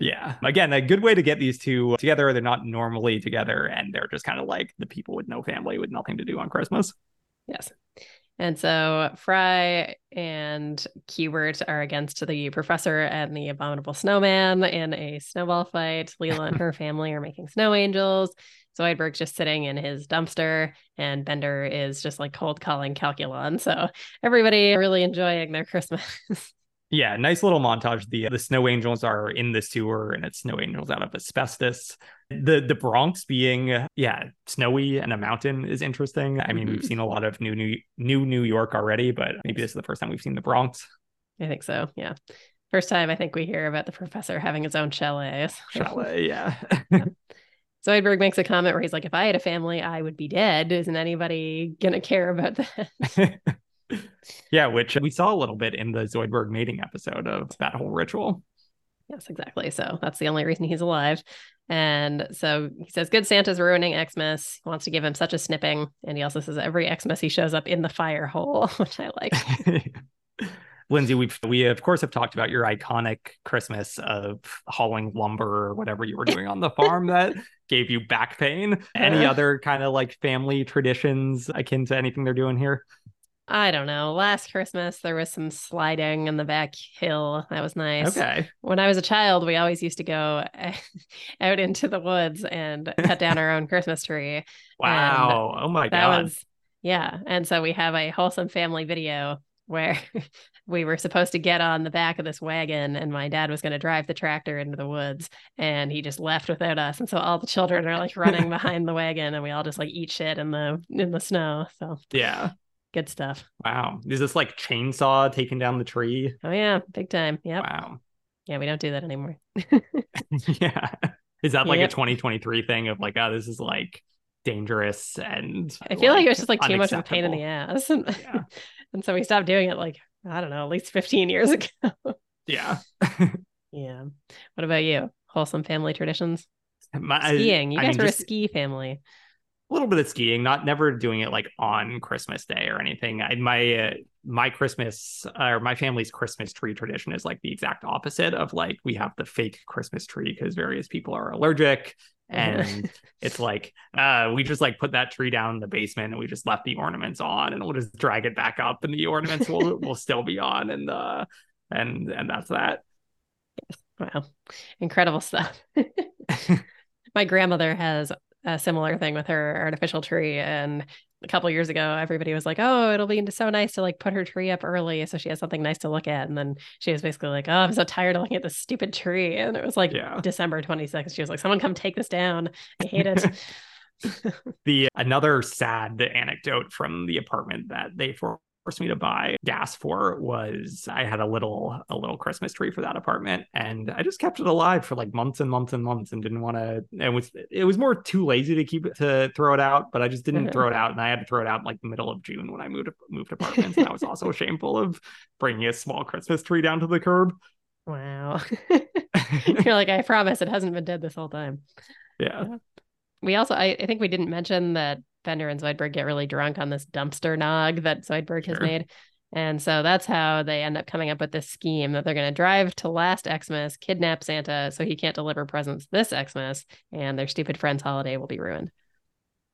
[SPEAKER 2] Yeah. Again, a good way to get these two together. They're not normally together and they're just kind of like the people with no family with nothing to do on Christmas.
[SPEAKER 1] Yes. And so Fry and Cubert are against the professor and the abominable snowman in a snowball fight. Leela and her family are making snow angels. Zoidberg's just sitting in his dumpster, and Bender is just like cold calling Calculon. So everybody really enjoying their Christmas.
[SPEAKER 2] Yeah, nice little montage. The the snow angels are in the sewer and it's snow angels out of asbestos. The the Bronx being yeah, snowy and a mountain is interesting. I mean, mm-hmm. we've seen a lot of new new new New York already, but maybe this is the first time we've seen the Bronx.
[SPEAKER 1] I think so. Yeah. First time I think we hear about the professor having his own chalet.
[SPEAKER 2] Chalet, yeah.
[SPEAKER 1] yeah. Zoidberg makes a comment where he's like, if I had a family, I would be dead. Isn't anybody gonna care about that?
[SPEAKER 2] yeah, which we saw a little bit in the Zoidberg mating episode of that whole ritual.
[SPEAKER 1] Yes, exactly. So that's the only reason he's alive. And so he says, Good Santa's ruining Xmas. He wants to give him such a snipping. And he also says, Every Xmas he shows up in the fire hole, which I like.
[SPEAKER 2] Lindsay, we've we of course have talked about your iconic Christmas of hauling lumber or whatever you were doing on the farm that gave you back pain. Any uh-huh. other kind of like family traditions akin to anything they're doing here?
[SPEAKER 1] I don't know. Last Christmas, there was some sliding in the back hill. That was nice.
[SPEAKER 2] Okay.
[SPEAKER 1] When I was a child, we always used to go out into the woods and cut down our own Christmas tree.
[SPEAKER 2] Wow. And oh my that God. Was,
[SPEAKER 1] yeah. And so we have a wholesome family video where we were supposed to get on the back of this wagon and my dad was going to drive the tractor into the woods and he just left without us and so all the children are like running behind the wagon and we all just like eat shit in the in the snow so
[SPEAKER 2] yeah
[SPEAKER 1] Good stuff.
[SPEAKER 2] Wow. Is this like chainsaw taking down the tree?
[SPEAKER 1] Oh yeah, big time. Yeah.
[SPEAKER 2] Wow.
[SPEAKER 1] Yeah, we don't do that anymore.
[SPEAKER 2] yeah. Is that like yep. a 2023 thing of like, oh, this is like dangerous and
[SPEAKER 1] I feel like, like it was just like too much of a pain in the ass. And, yeah. and so we stopped doing it like, I don't know, at least 15 years ago.
[SPEAKER 2] yeah.
[SPEAKER 1] yeah. What about you? Wholesome family traditions? My, Skiing. You guys I mean, were just... a ski family
[SPEAKER 2] a little bit of skiing, not never doing it like on Christmas Day or anything. I, my uh, my Christmas uh, or my family's Christmas tree tradition is like the exact opposite of like we have the fake Christmas tree because various people are allergic. And it's like uh we just like put that tree down in the basement and we just left the ornaments on and we'll just drag it back up and the ornaments will will still be on and uh and and that's that.
[SPEAKER 1] Wow. Incredible stuff. My grandmother has a similar thing with her artificial tree and a couple years ago everybody was like oh it'll be so nice to like put her tree up early so she has something nice to look at and then she was basically like oh i'm so tired of looking at this stupid tree and it was like yeah. december 26th she was like someone come take this down. I hate it.
[SPEAKER 2] The another sad anecdote from the apartment that they for forced me to buy gas for was I had a little a little Christmas tree for that apartment and I just kept it alive for like months and months and months and didn't want to it was it was more too lazy to keep it to throw it out but I just didn't mm-hmm. throw it out and I had to throw it out in like the middle of June when I moved moved apartments and I was also shameful of bringing a small Christmas tree down to the curb.
[SPEAKER 1] Wow. You're like I promise it hasn't been dead this whole time.
[SPEAKER 2] Yeah. yeah.
[SPEAKER 1] We also I, I think we didn't mention that Bender and Zoidberg get really drunk on this dumpster nog that Zoidberg sure. has made. And so that's how they end up coming up with this scheme that they're going to drive to last Xmas, kidnap Santa so he can't deliver presents this Xmas, and their stupid friend's holiday will be ruined.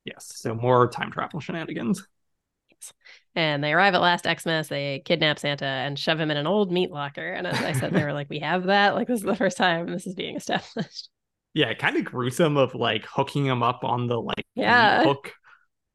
[SPEAKER 2] Yes. So more time travel shenanigans.
[SPEAKER 1] Yes. And they arrive at last Xmas, they kidnap Santa and shove him in an old meat locker. And as I said, they were like, we have that. Like, this is the first time this is being established.
[SPEAKER 2] Yeah, kind of gruesome of like hooking him up on the like
[SPEAKER 1] yeah.
[SPEAKER 2] hook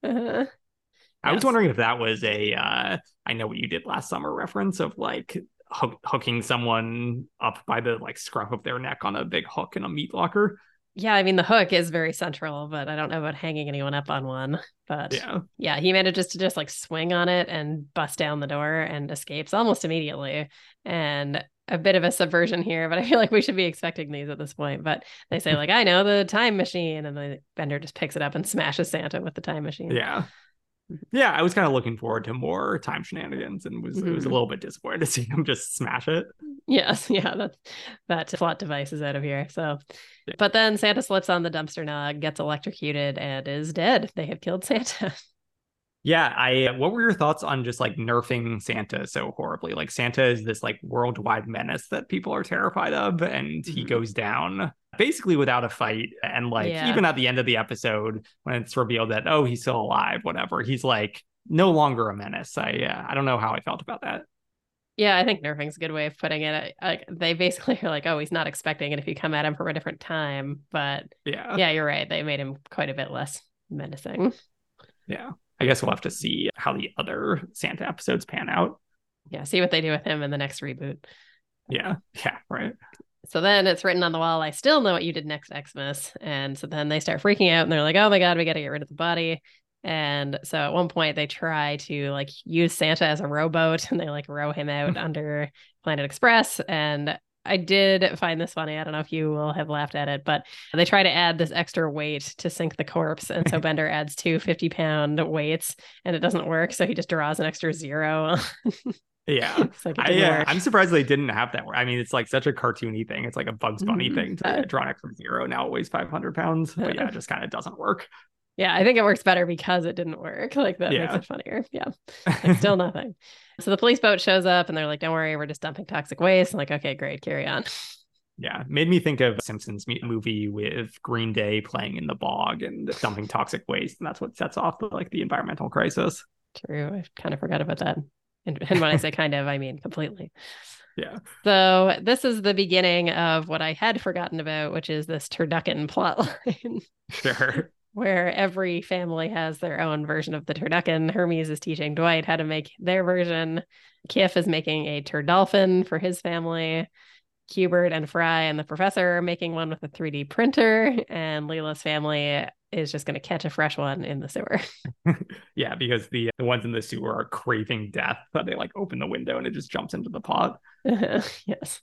[SPEAKER 2] uh-huh. I yes. was wondering if that was a uh, I know what you did last summer reference of like ho- hooking someone up by the like scruff of their neck on a big hook in a meat locker.
[SPEAKER 1] Yeah, I mean the hook is very central, but I don't know about hanging anyone up on one. But
[SPEAKER 2] yeah,
[SPEAKER 1] yeah, he manages to just like swing on it and bust down the door and escapes almost immediately. And a bit of a subversion here, but I feel like we should be expecting these at this point. But they say like, I know the time machine, and the Bender just picks it up and smashes Santa with the time machine.
[SPEAKER 2] Yeah. Mm-hmm. Yeah, I was kind of looking forward to more time shenanigans and was mm-hmm. it was a mm-hmm. little bit disappointed to see him just smash it.
[SPEAKER 1] Yes, yeah, that that plot device is out of here. So yeah. but then Santa slips on the dumpster nog, gets electrocuted, and is dead. They have killed Santa.
[SPEAKER 2] Yeah, I what were your thoughts on just like nerfing Santa so horribly? Like Santa is this like worldwide menace that people are terrified of and mm-hmm. he goes down basically without a fight and like yeah. even at the end of the episode when it's revealed that oh he's still alive whatever, he's like no longer a menace. I uh, I don't know how I felt about that.
[SPEAKER 1] Yeah, I think nerfing's a good way of putting it. Like they basically are like, oh, he's not expecting it if you come at him from a different time. But
[SPEAKER 2] yeah,
[SPEAKER 1] yeah, you're right. They made him quite a bit less menacing.
[SPEAKER 2] Yeah. I guess we'll have to see how the other Santa episodes pan out.
[SPEAKER 1] Yeah, see what they do with him in the next reboot.
[SPEAKER 2] Yeah, yeah, right.
[SPEAKER 1] So then it's written on the wall, I still know what you did next Xmas. And so then they start freaking out and they're like, oh my God, we got to get rid of the body. And so at one point they try to like use Santa as a rowboat and they like row him out under Planet Express. And I did find this funny. I don't know if you will have laughed at it, but they try to add this extra weight to sink the corpse. And so Bender adds two 50 pound weights and it doesn't work. So he just draws an extra zero.
[SPEAKER 2] yeah. like I, yeah. I'm surprised they didn't have that. I mean, it's like such a cartoony thing. It's like a Bugs Bunny mm-hmm. thing to uh, draw an extra zero. Now it weighs 500 pounds. But yeah, it just kind of doesn't work.
[SPEAKER 1] Yeah, I think it works better because it didn't work. Like that yeah. makes it funnier. Yeah. Like, still nothing. So the police boat shows up and they're like, don't worry, we're just dumping toxic waste. I'm like, okay, great, carry on.
[SPEAKER 2] Yeah, made me think of Simpsons movie with Green Day playing in the bog and dumping toxic waste, and that's what sets off the, like the environmental crisis.
[SPEAKER 1] True, I kind of forgot about that. And, and when I say kind of, I mean completely.
[SPEAKER 2] Yeah.
[SPEAKER 1] So this is the beginning of what I had forgotten about, which is this turducken plotline.
[SPEAKER 2] Sure
[SPEAKER 1] where every family has their own version of the turducken. Hermes is teaching Dwight how to make their version. Kif is making a turdolphin for his family. Cubert and Fry and the professor are making one with a 3D printer, and Leela's family is just going to catch a fresh one in the sewer.
[SPEAKER 2] yeah, because the the ones in the sewer are craving death, but they like open the window and it just jumps into the pot.
[SPEAKER 1] yes,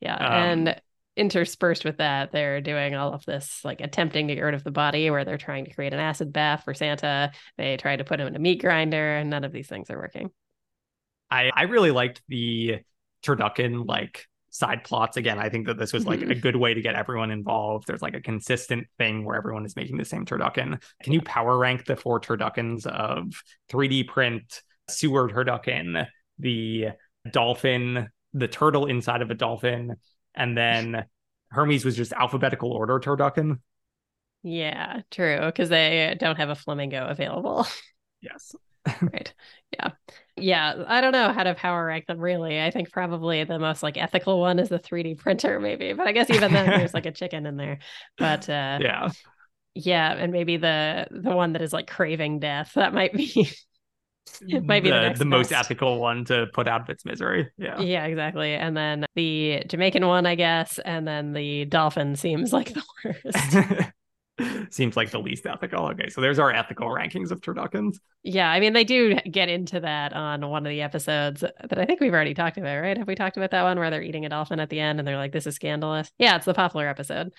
[SPEAKER 1] yeah, um, and interspersed with that, they're doing all of this, like attempting to get rid of the body, where they're trying to create an acid bath for Santa. They try to put him in a meat grinder, and none of these things are working.
[SPEAKER 2] I I really liked the turducken like side plots again i think that this was like a mm-hmm. good way to get everyone involved there's like a consistent thing where everyone is making the same turducken can you power rank the four turduckens of 3d print sewer turducken the dolphin the turtle inside of a dolphin and then Hermes was just alphabetical order turducken.
[SPEAKER 1] Yeah, true. Because they don't have a flamingo available.
[SPEAKER 2] Yes.
[SPEAKER 1] right. Yeah. Yeah. I don't know how to power rank them really. I think probably the most like ethical one is the 3D printer, maybe. But I guess even then there's like a chicken in there. But uh
[SPEAKER 2] yeah.
[SPEAKER 1] Yeah. And maybe the the one that is like craving death. That might be it might be the,
[SPEAKER 2] the, the most ethical one to put out of its misery. Yeah.
[SPEAKER 1] Yeah, exactly. And then the Jamaican one, I guess, and then the dolphin seems like the worst.
[SPEAKER 2] seems like the least ethical. Okay, so there's our ethical rankings of turduckens.
[SPEAKER 1] Yeah, I mean they do get into that on one of the episodes that I think we've already talked about, right? Have we talked about that one where they're eating a dolphin at the end and they're like, "This is scandalous." Yeah, it's the Poppler episode.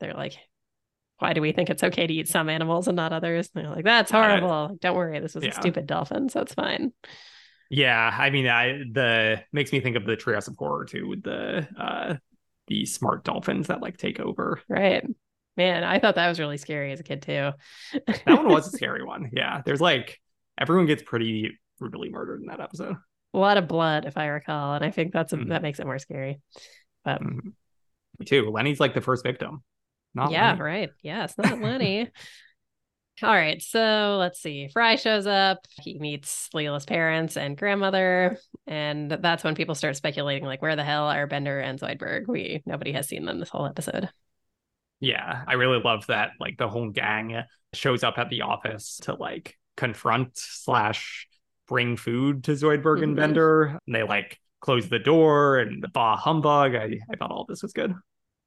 [SPEAKER 1] They're like, "Why do we think it's okay to eat some animals and not others?" And they're like, "That's horrible. Uh, Don't worry, this was yeah. a stupid dolphin, so it's fine."
[SPEAKER 2] Yeah, I mean, I the makes me think of the of Horror too, with the uh the smart dolphins that like take over.
[SPEAKER 1] Right. Man, I thought that was really scary as a kid too.
[SPEAKER 2] that one was a scary one. Yeah. There's like everyone gets pretty brutally murdered in that episode.
[SPEAKER 1] A lot of blood, if I recall, and I think that's a, mm that makes it more scary. But mm
[SPEAKER 2] me too. Lenny's like the first victim.
[SPEAKER 1] Not yeah, right. Yeah, it's not Lenny. All right, so let's see. Fry shows up. He meets Leela's parents and grandmother, and that's when people start speculating, like, where the hell are Bender and Zoidberg? We nobody has seen them this whole episode.
[SPEAKER 2] Yeah, I really love that. Like the whole gang shows up at the office to like confront slash bring food to Zoidberg mm-hmm. and Bender. And they like close the door and the bah humbug. I, I thought all this was good.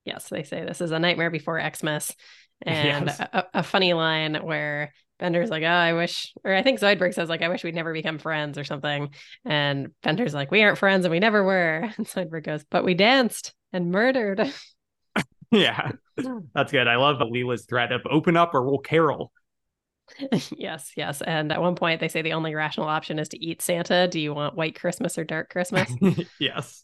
[SPEAKER 1] Yes, they say this is a nightmare before Xmas. And yes. a, a funny line where Bender's like, oh, I wish, or I think Zoidberg says, like, I wish we'd never become friends or something. And Bender's like, we aren't friends and we never were. And Zoidberg goes, but we danced and murdered.
[SPEAKER 2] yeah, that's good. I love Leela's threat of open up or we'll carol.
[SPEAKER 1] yes, yes. And at one point, they say the only rational option is to eat Santa. Do you want white Christmas or dark Christmas?
[SPEAKER 2] yes.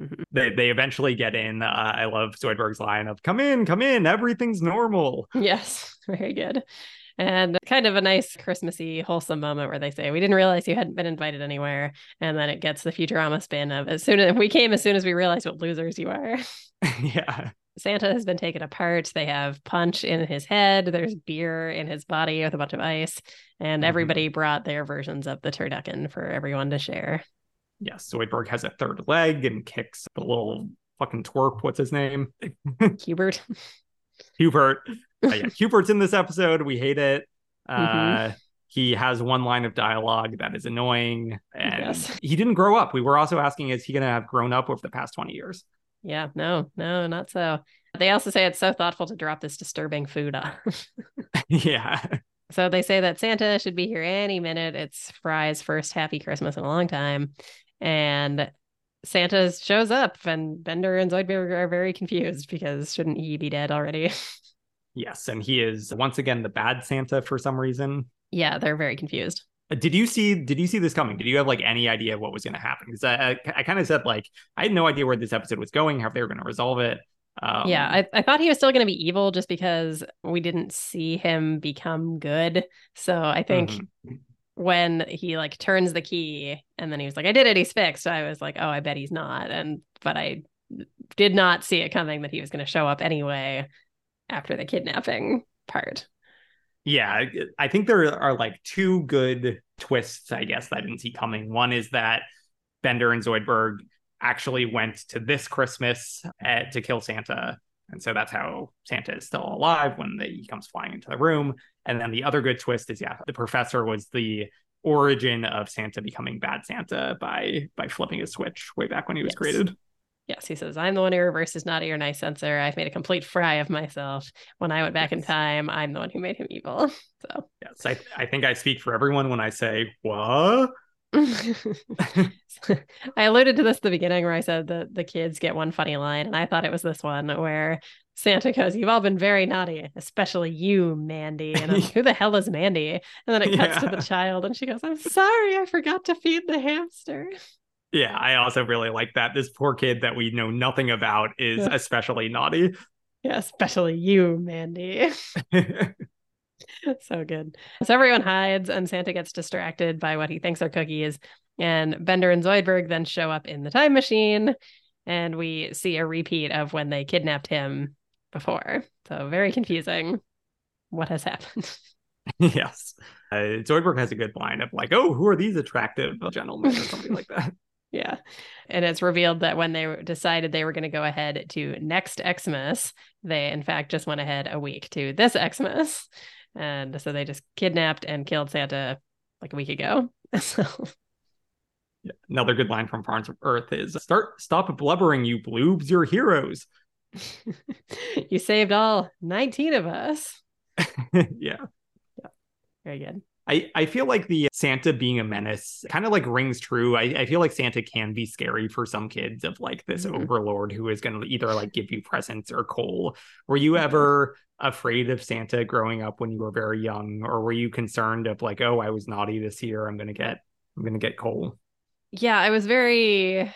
[SPEAKER 2] Mm-hmm. They they eventually get in. Uh, I love Zoidberg's line of "Come in, come in, everything's normal."
[SPEAKER 1] Yes, very good. And kind of a nice Christmassy, wholesome moment where they say, "We didn't realize you hadn't been invited anywhere," and then it gets the Futurama spin of "As soon as we came, as soon as we realized what losers you are."
[SPEAKER 2] yeah.
[SPEAKER 1] Santa has been taken apart. They have punch in his head. There's beer in his body with a bunch of ice. And mm-hmm. everybody brought their versions of the turducken for everyone to share.
[SPEAKER 2] Yes, Zoidberg has a third leg and kicks the little fucking twerp. What's his name?
[SPEAKER 1] Hubert.
[SPEAKER 2] Hubert. Uh, yeah, Hubert's in this episode. We hate it. Uh, mm-hmm. He has one line of dialogue that is annoying, and yes. he didn't grow up. We were also asking, is he going to have grown up over the past twenty years?
[SPEAKER 1] Yeah, no, no, not so. They also say it's so thoughtful to drop this disturbing food off.
[SPEAKER 2] yeah.
[SPEAKER 1] So they say that Santa should be here any minute. It's Fry's first happy Christmas in a long time. And Santa shows up, and Bender and Zoidberg are very confused because shouldn't he be dead already?
[SPEAKER 2] yes. And he is once again the bad Santa for some reason.
[SPEAKER 1] Yeah, they're very confused.
[SPEAKER 2] Uh, did you see did you see this coming did you have like any idea what was going to happen because i, I, I kind of said like i had no idea where this episode was going how they were going to resolve it
[SPEAKER 1] um, yeah I, I thought he was still going to be evil just because we didn't see him become good so i think mm-hmm. When he like turns the key and then he was like i did it he's fixed i was like oh i bet he's not and but i did not see it coming that he was going to show up anyway after the kidnapping part
[SPEAKER 2] yeah, I think there are like two good twists, I guess, that I didn't see coming. One is that Bender and Zoidberg actually went to this Christmas at, to kill Santa. And so that's how Santa is still alive when the, he comes flying into the room. And then the other good twist is, yeah, the professor was the origin of Santa becoming bad Santa by by flipping his switch way back when he was yes. created.
[SPEAKER 1] Yes, he says, I'm the one who reverses naughty or nice sensor. I've made a complete fry of myself. When I went back yes. in time, I'm the one who made him evil. So,
[SPEAKER 2] yes, I, I think I speak for everyone when I say, What?
[SPEAKER 1] I alluded to this at the beginning where I said that the kids get one funny line, and I thought it was this one where Santa goes, You've all been very naughty, especially you, Mandy. And I'm, who the hell is Mandy? And then it cuts yeah. to the child, and she goes, I'm sorry, I forgot to feed the hamster.
[SPEAKER 2] Yeah, I also really like that. This poor kid that we know nothing about is yeah. especially naughty.
[SPEAKER 1] Yeah, especially you, Mandy. so good. So everyone hides, and Santa gets distracted by what he thinks are cookies. And Bender and Zoidberg then show up in the time machine, and we see a repeat of when they kidnapped him before. So very confusing. what has happened.
[SPEAKER 2] yes. Uh, Zoidberg has a good line of like, oh, who are these attractive gentlemen or something like that.
[SPEAKER 1] Yeah. And it's revealed that when they decided they were going to go ahead to next Xmas, they in fact just went ahead a week to this Xmas. And so they just kidnapped and killed Santa like a week ago. So
[SPEAKER 2] yeah. Another good line from Farnsworth is start stop blubbering, you bloobs, you're heroes.
[SPEAKER 1] you saved all 19 of us.
[SPEAKER 2] yeah.
[SPEAKER 1] Yeah. Very good.
[SPEAKER 2] I, I feel like the Santa being a menace kind of like rings true. I, I feel like Santa can be scary for some kids of like this mm-hmm. overlord who is going to either like give you presents or coal. Were you ever afraid of Santa growing up when you were very young, or were you concerned of like, oh, I was naughty this year, I'm gonna get I'm gonna get coal?
[SPEAKER 1] Yeah, I was very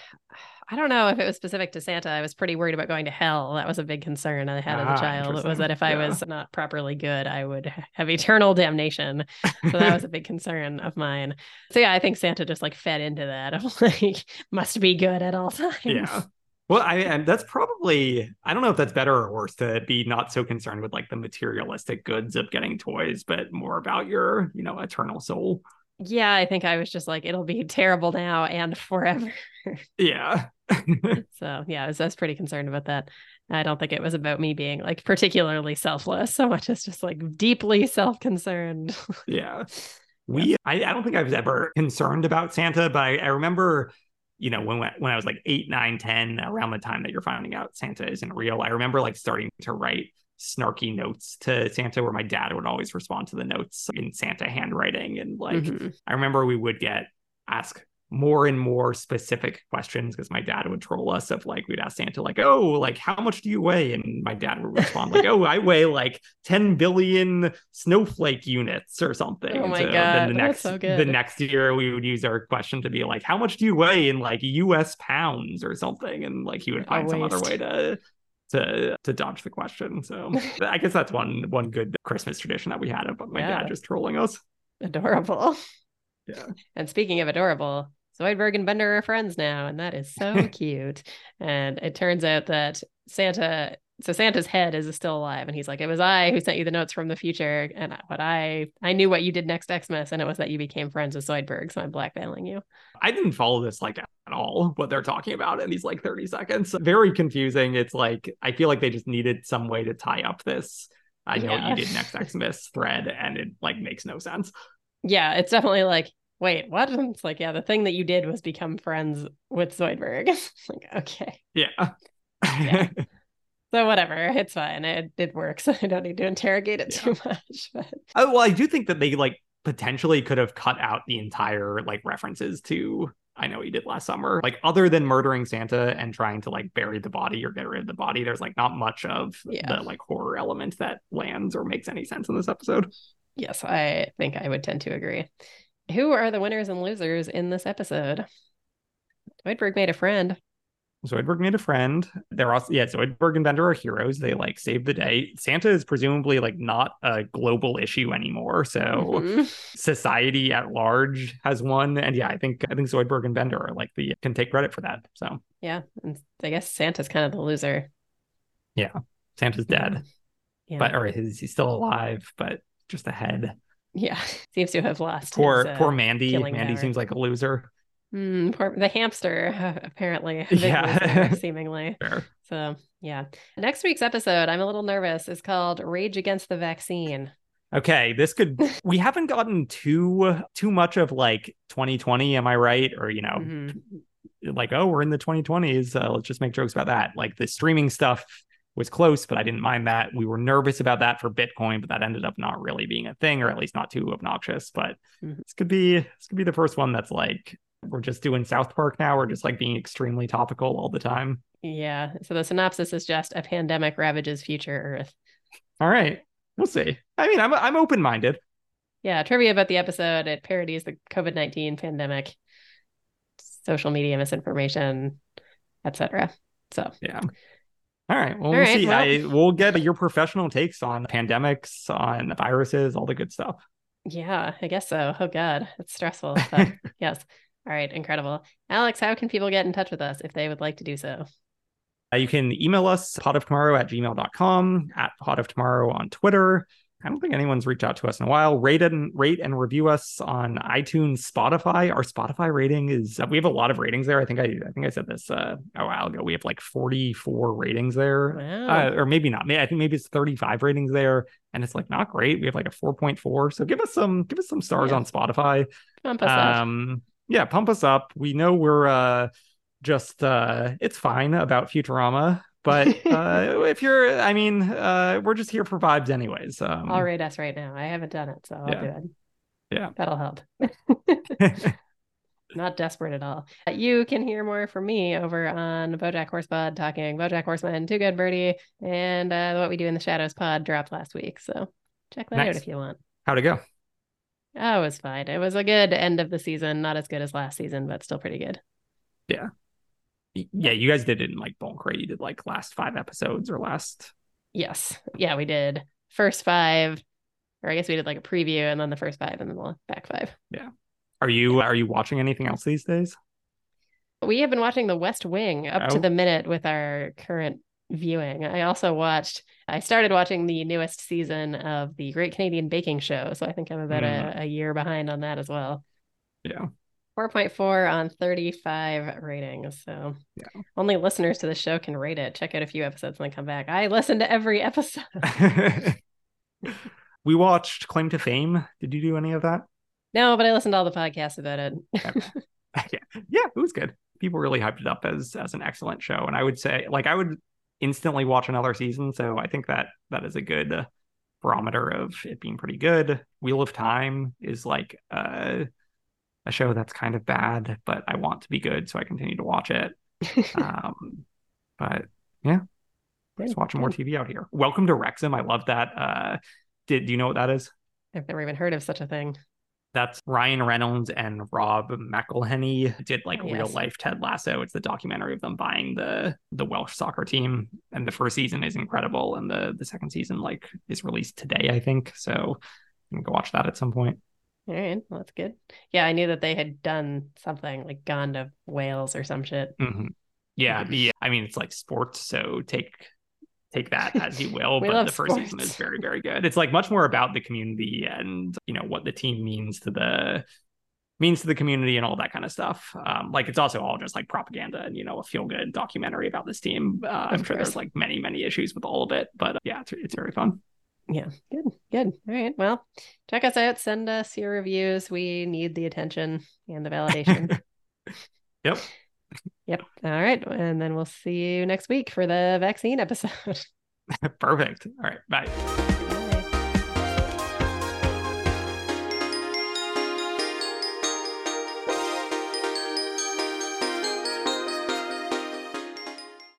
[SPEAKER 1] I don't know if it was specific to Santa. I was pretty worried about going to hell. That was a big concern I had ah, as a ah, child. It was that if I yeah. was not properly good, I would have eternal damnation. So that was a big concern of mine. So yeah, I think Santa just like fed into that of like must be good at all times.
[SPEAKER 2] Yeah. Well, I and that's probably I don't know if that's better or worse to be not so concerned with like the materialistic goods of getting toys, but more about your, you know, eternal soul.
[SPEAKER 1] Yeah, I think I was just like, it'll be terrible now and forever.
[SPEAKER 2] yeah.
[SPEAKER 1] so yeah, I was, I was pretty concerned about that. I don't think it was about me being like particularly selfless so much as just like deeply self-concerned.
[SPEAKER 2] yeah. We I, I don't think I was ever concerned about Santa, but I, I remember you know when when I was like eight, nine, ten, around the time that you're finding out Santa isn't real, I remember like starting to write snarky notes to Santa where my dad would always respond to the notes in Santa handwriting. And like, mm-hmm. I remember we would get ask more and more specific questions because my dad would troll us of like we'd ask Santa like, "Oh, like how much do you weigh?" and my dad would respond like, "Oh, I weigh like 10 billion snowflake units or something."
[SPEAKER 1] Oh my so god, then the
[SPEAKER 2] next
[SPEAKER 1] so
[SPEAKER 2] the next year we would use our question to be like, "How much do you weigh in like U.S. pounds or something?" and like he would find some other way to to to dodge the question. So I guess that's one one good Christmas tradition that we had of my yeah. dad just trolling us.
[SPEAKER 1] Adorable.
[SPEAKER 2] Yeah.
[SPEAKER 1] And speaking of adorable, Zoidberg and Bender are friends now, and that is so cute. And it turns out that Santa so Santa's head is still alive, and he's like, "It was I who sent you the notes from the future, and what I I knew what you did next Xmas, and it was that you became friends with Zoidberg, so I'm blackmailing you."
[SPEAKER 2] I didn't follow this like at all what they're talking about in these like 30 seconds. Very confusing. It's like I feel like they just needed some way to tie up this. I know yeah. what you did next Xmas thread, and it like makes no sense.
[SPEAKER 1] Yeah, it's definitely like wait, what? It's like, yeah, the thing that you did was become friends with Zoidberg. like, okay.
[SPEAKER 2] Yeah.
[SPEAKER 1] yeah. So whatever, it's fine. It it works. I don't need to interrogate it yeah. too much. But
[SPEAKER 2] oh well, I do think that they like potentially could have cut out the entire like references to I know he did last summer. Like other than murdering Santa and trying to like bury the body or get rid of the body, there's like not much of yeah. the like horror element that lands or makes any sense in this episode.
[SPEAKER 1] Yes, I think I would tend to agree. Who are the winners and losers in this episode? Zoidberg made a friend.
[SPEAKER 2] Zoidberg made a friend. They're also yeah, Zoidberg and Bender are heroes. They like save the day. Santa is presumably like not a global issue anymore. So mm-hmm. society at large has won. And yeah, I think I think Zoidberg and Bender are like the can take credit for that. So
[SPEAKER 1] yeah. And I guess Santa's kind of the loser.
[SPEAKER 2] Yeah. Santa's dead. Yeah. But or is he still alive, but just ahead.
[SPEAKER 1] Yeah. Seems to have lost.
[SPEAKER 2] Poor his, uh, poor Mandy. Mandy power. seems like a loser.
[SPEAKER 1] Mm, poor, the hamster, apparently. Yeah. seemingly. Sure. So, yeah. Next week's episode, I'm a little nervous, is called Rage Against the Vaccine.
[SPEAKER 2] Okay, this could we haven't gotten too too much of like 2020, am I right? Or you know, mm-hmm. like oh, we're in the 2020s. Uh, let's just make jokes about that. Like the streaming stuff was close, but I didn't mind that. We were nervous about that for Bitcoin, but that ended up not really being a thing, or at least not too obnoxious. But mm-hmm. this could be this could be the first one that's like we're just doing South Park now. We're just like being extremely topical all the time.
[SPEAKER 1] Yeah. So the synopsis is just a pandemic ravages future Earth.
[SPEAKER 2] All right. We'll see. I mean, I'm I'm open minded.
[SPEAKER 1] Yeah. Trivia about the episode. It parodies the COVID nineteen pandemic, social media misinformation, etc. So
[SPEAKER 2] yeah. All right. Well, all we'll right, see. Well... I, we'll get your professional takes on pandemics, on viruses, all the good stuff.
[SPEAKER 1] Yeah, I guess so. Oh God, it's stressful. Yes. All right, incredible. Alex, how can people get in touch with us if they would like to do so?
[SPEAKER 2] Uh, you can email us, podoftomorrow at gmail.com, at podoftomorrow on Twitter. I don't think anyone's reached out to us in a while. Rate and rate and review us on iTunes, Spotify. Our Spotify rating is we have a lot of ratings there. I think I I think I said this uh, a while ago. We have like 44 ratings there. Wow. Uh, or maybe not. Maybe I think maybe it's 35 ratings there. And it's like not great. We have like a 4.4. So give us some give us some stars yeah. on Spotify.
[SPEAKER 1] Pump us um,
[SPEAKER 2] up. yeah, pump us up. We know we're uh just uh it's fine about Futurama but uh, if you're, I mean, uh, we're just here for vibes, anyways. Um,
[SPEAKER 1] I'll rate us right now. I haven't done it, so I'll
[SPEAKER 2] yeah.
[SPEAKER 1] do it.
[SPEAKER 2] Yeah,
[SPEAKER 1] that'll help. Not desperate at all. You can hear more from me over on BoJack Horse Pod talking BoJack Horseman, Tuca & Bertie, and uh, what we do in the Shadows Pod dropped last week. So check that nice. out if you want.
[SPEAKER 2] How'd it go?
[SPEAKER 1] Oh, it was fine. It was a good end of the season. Not as good as last season, but still pretty good.
[SPEAKER 2] Yeah yeah, you guys did it in like bulk, right? You did like last five episodes or last.
[SPEAKER 1] Yes. Yeah, we did first five, or I guess we did like a preview and then the first five and then the back five.
[SPEAKER 2] Yeah. Are you are you watching anything else these days?
[SPEAKER 1] We have been watching The West Wing up oh. to the minute with our current viewing. I also watched. I started watching the newest season of the Great Canadian Baking Show, so I think I'm about mm. a, a year behind on that as well.
[SPEAKER 2] Yeah.
[SPEAKER 1] 4.4 on 35 ratings. So
[SPEAKER 2] yeah.
[SPEAKER 1] only listeners to the show can rate it. Check out a few episodes and then come back. I listen to every episode.
[SPEAKER 2] we watched Claim to Fame. Did you do any of that?
[SPEAKER 1] No, but I listened to all the podcasts about it.
[SPEAKER 2] yeah. yeah, it was good. People really hyped it up as as an excellent show. And I would say like I would instantly watch another season. So I think that that is a good barometer of it being pretty good. Wheel of Time is like uh a show that's kind of bad, but I want to be good, so I continue to watch it. um, but yeah, just watching more TV out here. Welcome to Wrexham. I love that. Uh, did do you know what that is?
[SPEAKER 1] I've never even heard of such a thing.
[SPEAKER 2] That's Ryan Reynolds and Rob McElhenney did like oh, real life Ted Lasso. It's the documentary of them buying the the Welsh soccer team, and the first season is incredible, and the the second season like is released today, I think. So you can go watch that at some point.
[SPEAKER 1] All right, well, that's good. Yeah, I knew that they had done something like gone to Wales or some shit.
[SPEAKER 2] Mm-hmm. Yeah, yeah. I mean, it's like sports, so take take that as you will. but the first sports. season is very, very good. It's like much more about the community and you know what the team means to the means to the community and all that kind of stuff. Um, like it's also all just like propaganda and you know a feel good documentary about this team. Uh, I'm sure there's like many many issues with all of it, but uh, yeah, it's it's very fun.
[SPEAKER 1] Yeah, good, good. All right. Well, check us out. Send us your reviews. We need the attention and the validation.
[SPEAKER 2] yep.
[SPEAKER 1] Yep. All right. And then we'll see you next week for the vaccine episode.
[SPEAKER 2] Perfect. All right. Bye.